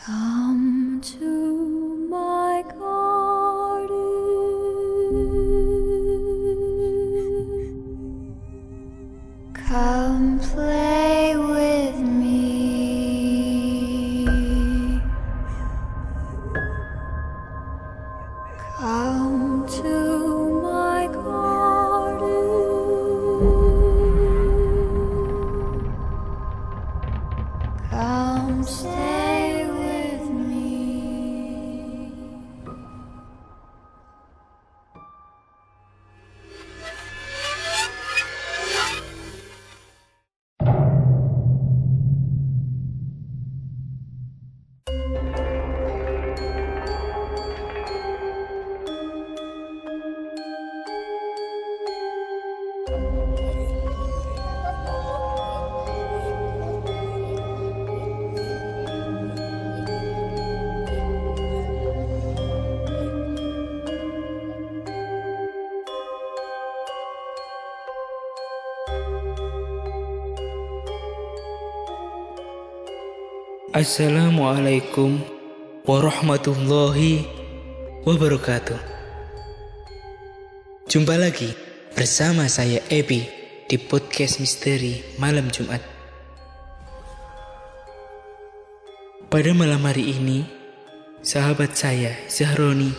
Come to my garden. Come play with me. Come to Assalamualaikum warahmatullahi wabarakatuh. Jumpa lagi bersama saya Ebi di podcast misteri malam Jumat. Pada malam hari ini, sahabat saya Zahroni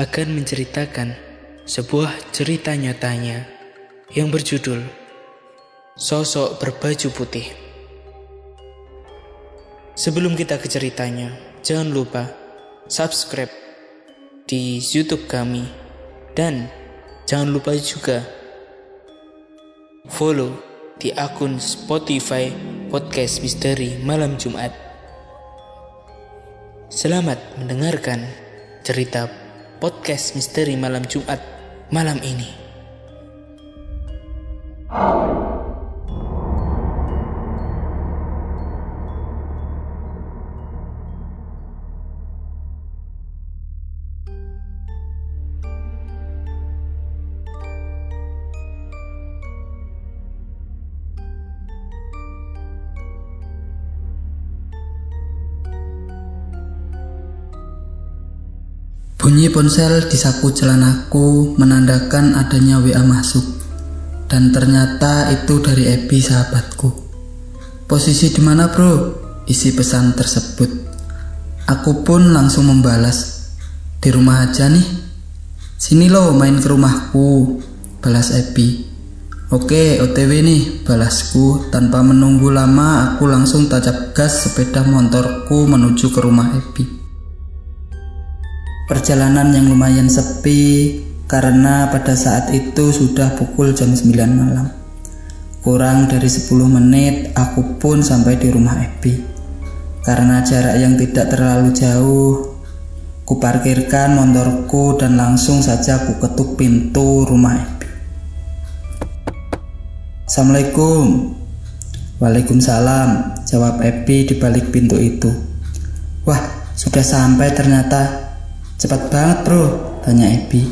akan menceritakan sebuah cerita nyatanya yang berjudul Sosok Berbaju Putih. Sebelum kita ke ceritanya, jangan lupa subscribe di YouTube kami dan jangan lupa juga follow di akun Spotify Podcast Misteri Malam Jumat. Selamat mendengarkan cerita podcast Misteri Malam Jumat malam ini. Bunyi ponsel di saku celanaku menandakan adanya WA masuk. Dan ternyata itu dari Ebi sahabatku. Posisi di mana bro? Isi pesan tersebut. Aku pun langsung membalas. Di rumah aja nih. Sini lo main ke rumahku. Balas Ebi. Oke, OTW nih, balasku. Tanpa menunggu lama, aku langsung tancap gas sepeda motorku menuju ke rumah Ebi. Perjalanan yang lumayan sepi karena pada saat itu sudah pukul jam 9 malam. Kurang dari 10 menit aku pun sampai di rumah Ebi. Karena jarak yang tidak terlalu jauh, ku parkirkan motorku dan langsung saja ku ketuk pintu rumah Ebi. Assalamualaikum. Waalaikumsalam, jawab Ebi di balik pintu itu. Wah, sudah sampai ternyata. Cepat banget bro, tanya Ebi.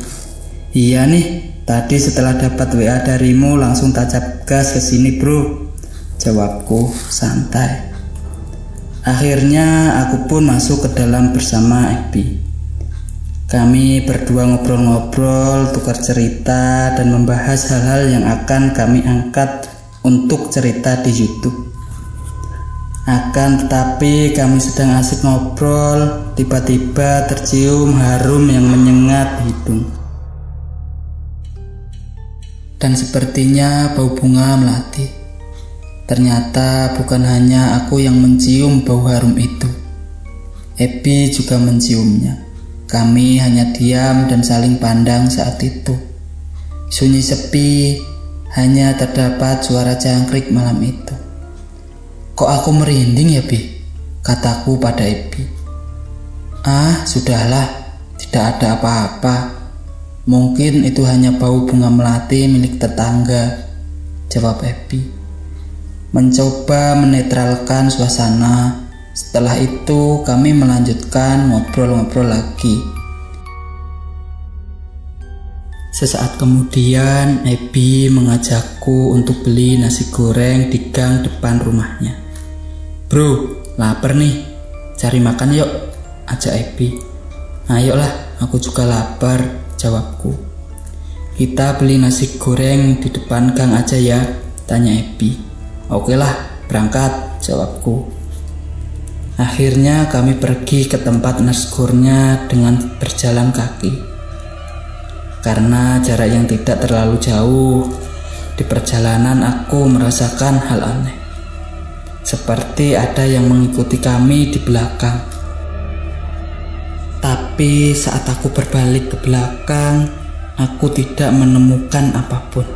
Iya nih, tadi setelah dapat WA darimu langsung tancap gas ke sini bro. Jawabku santai. Akhirnya aku pun masuk ke dalam bersama Ebi. Kami berdua ngobrol-ngobrol, tukar cerita, dan membahas hal-hal yang akan kami angkat untuk cerita di YouTube. Akan tetapi kami sedang asik ngobrol, tiba-tiba tercium harum yang menyengat hidung. Dan sepertinya bau bunga melati. Ternyata bukan hanya aku yang mencium bau harum itu. Ebi juga menciumnya. Kami hanya diam dan saling pandang saat itu. Sunyi sepi, hanya terdapat suara jangkrik malam itu. Kok aku merinding ya, Bi? Kataku pada Ebi. Ah, sudahlah, tidak ada apa-apa. Mungkin itu hanya bau bunga melati milik tetangga, jawab Ebi. Mencoba menetralkan suasana. Setelah itu kami melanjutkan ngobrol-ngobrol lagi. Sesaat kemudian Ebi mengajakku untuk beli nasi goreng di gang depan rumahnya. Bro, lapar nih. cari makan yuk, ajak Ebi. Ayolah, aku juga lapar, jawabku. Kita beli nasi goreng di depan gang aja ya, tanya Ebi. Oke lah, berangkat, jawabku. Akhirnya kami pergi ke tempat nasgurnya dengan berjalan kaki. Karena jarak yang tidak terlalu jauh, di perjalanan aku merasakan hal aneh. Seperti ada yang mengikuti kami di belakang. Tapi saat aku berbalik ke belakang, aku tidak menemukan apa pun.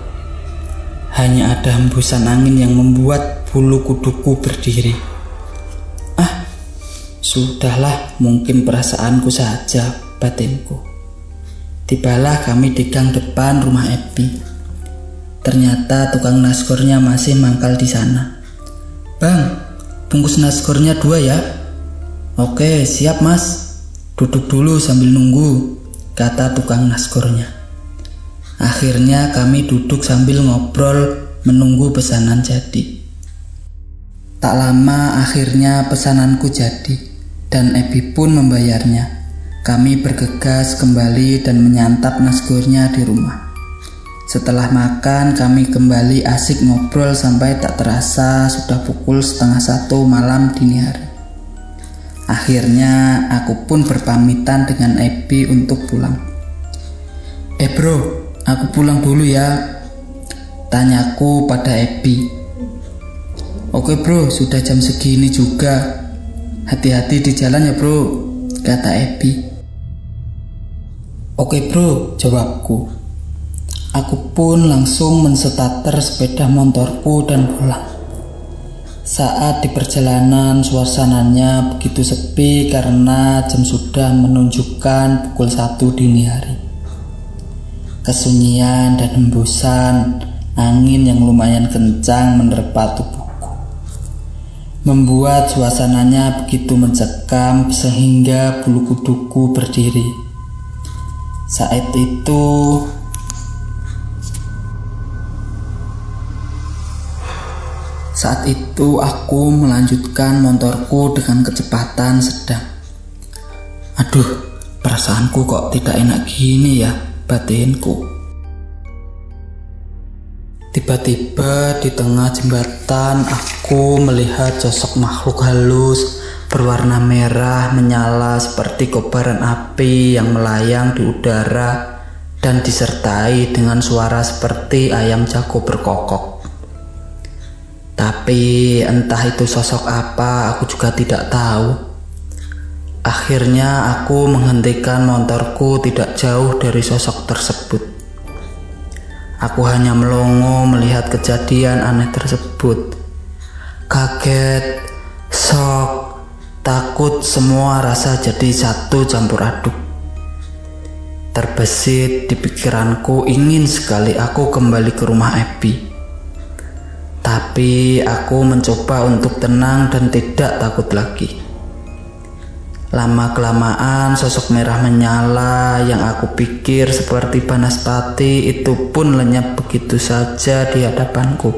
Hanya ada hembusan angin yang membuat bulu kuduku berdiri. Ah, sudahlah, mungkin perasaanku saja, batinku. Tibalah kami di gang depan rumah Epi. Ternyata tukang nasgornya masih mangkal di sana. Bang, bungkus nasgornya dua ya. Oke, siap mas. Duduk dulu sambil nunggu, kata tukang nasgornya. Akhirnya kami duduk sambil ngobrol menunggu pesanan jadi. Tak lama akhirnya pesananku jadi dan Ebi pun membayarnya. Kami bergegas kembali dan menyantap nasgornya di rumah. Setelah makan, kami kembali asik ngobrol sampai tak terasa sudah pukul setengah satu malam dini hari. Akhirnya, aku pun berpamitan dengan Ebi untuk pulang. Eh bro, aku pulang dulu ya. Tanyaku pada Ebi. Oke bro, sudah jam segini juga. Hati-hati di jalan ya bro, kata Ebi. Oke bro, jawabku. Aku pun langsung mensetater sepeda motorku dan pulang. Saat di perjalanan suasananya begitu sepi karena jam sudah menunjukkan pukul satu dini hari. Kesunyian dan hembusan angin yang lumayan kencang menerpa tubuhku. Membuat suasananya begitu mencekam sehingga bulu kuduku berdiri. Saat itu Saat itu aku melanjutkan motorku dengan kecepatan sedang. Aduh, perasaanku kok tidak enak gini ya, batinku. Tiba-tiba di tengah jembatan aku melihat sosok makhluk halus berwarna merah menyala seperti kobaran api yang melayang di udara dan disertai dengan suara seperti ayam jago berkokok. Tapi entah itu sosok apa, aku juga tidak tahu. Akhirnya aku menghentikan motorku tidak jauh dari sosok tersebut. Aku hanya melongo melihat kejadian aneh tersebut. Kaget, shock, takut semua rasa jadi satu campur aduk. Terbesit di pikiranku ingin sekali aku kembali ke rumah Epi. Tapi aku mencoba untuk tenang dan tidak takut lagi. Lama-kelamaan sosok merah menyala yang aku pikir seperti panas pati itu pun lenyap begitu saja di hadapanku.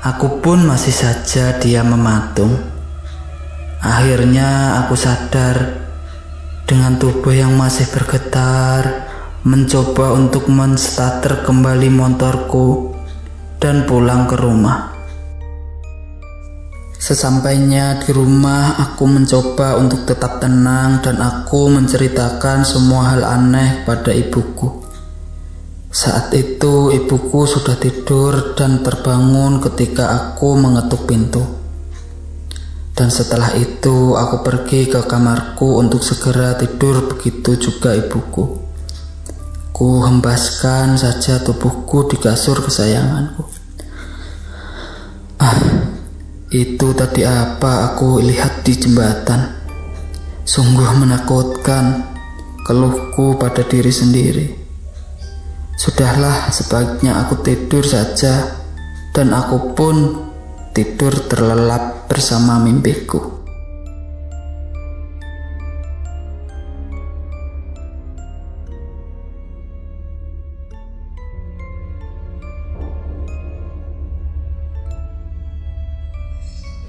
Aku pun masih saja dia mematung. Akhirnya aku sadar dengan tubuh yang masih bergetar mencoba untuk menstarter kembali motorku dan pulang ke rumah. Sesampainya di rumah, aku mencoba untuk tetap tenang dan aku menceritakan semua hal aneh pada ibuku. Saat itu, ibuku sudah tidur dan terbangun ketika aku mengetuk pintu. Dan setelah itu, aku pergi ke kamarku untuk segera tidur, begitu juga ibuku. Ku hembaskan saja tubuhku di kasur kesayanganku. Ah, itu tadi apa aku lihat di jembatan? Sungguh menakutkan keluhku pada diri sendiri. Sudahlah, sebaiknya aku tidur saja, dan aku pun tidur terlelap bersama mimpiku.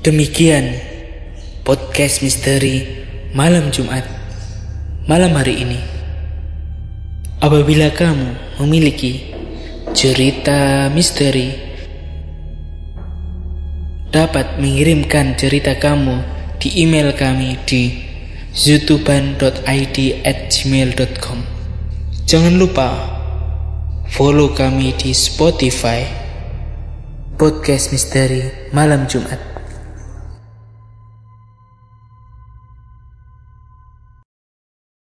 Demikian podcast misteri malam Jumat, malam hari ini. Apabila kamu memiliki cerita misteri, dapat mengirimkan cerita kamu di email kami di zutuban.id at gmail.com Jangan lupa follow kami di Spotify. Podcast Misteri Malam Jumat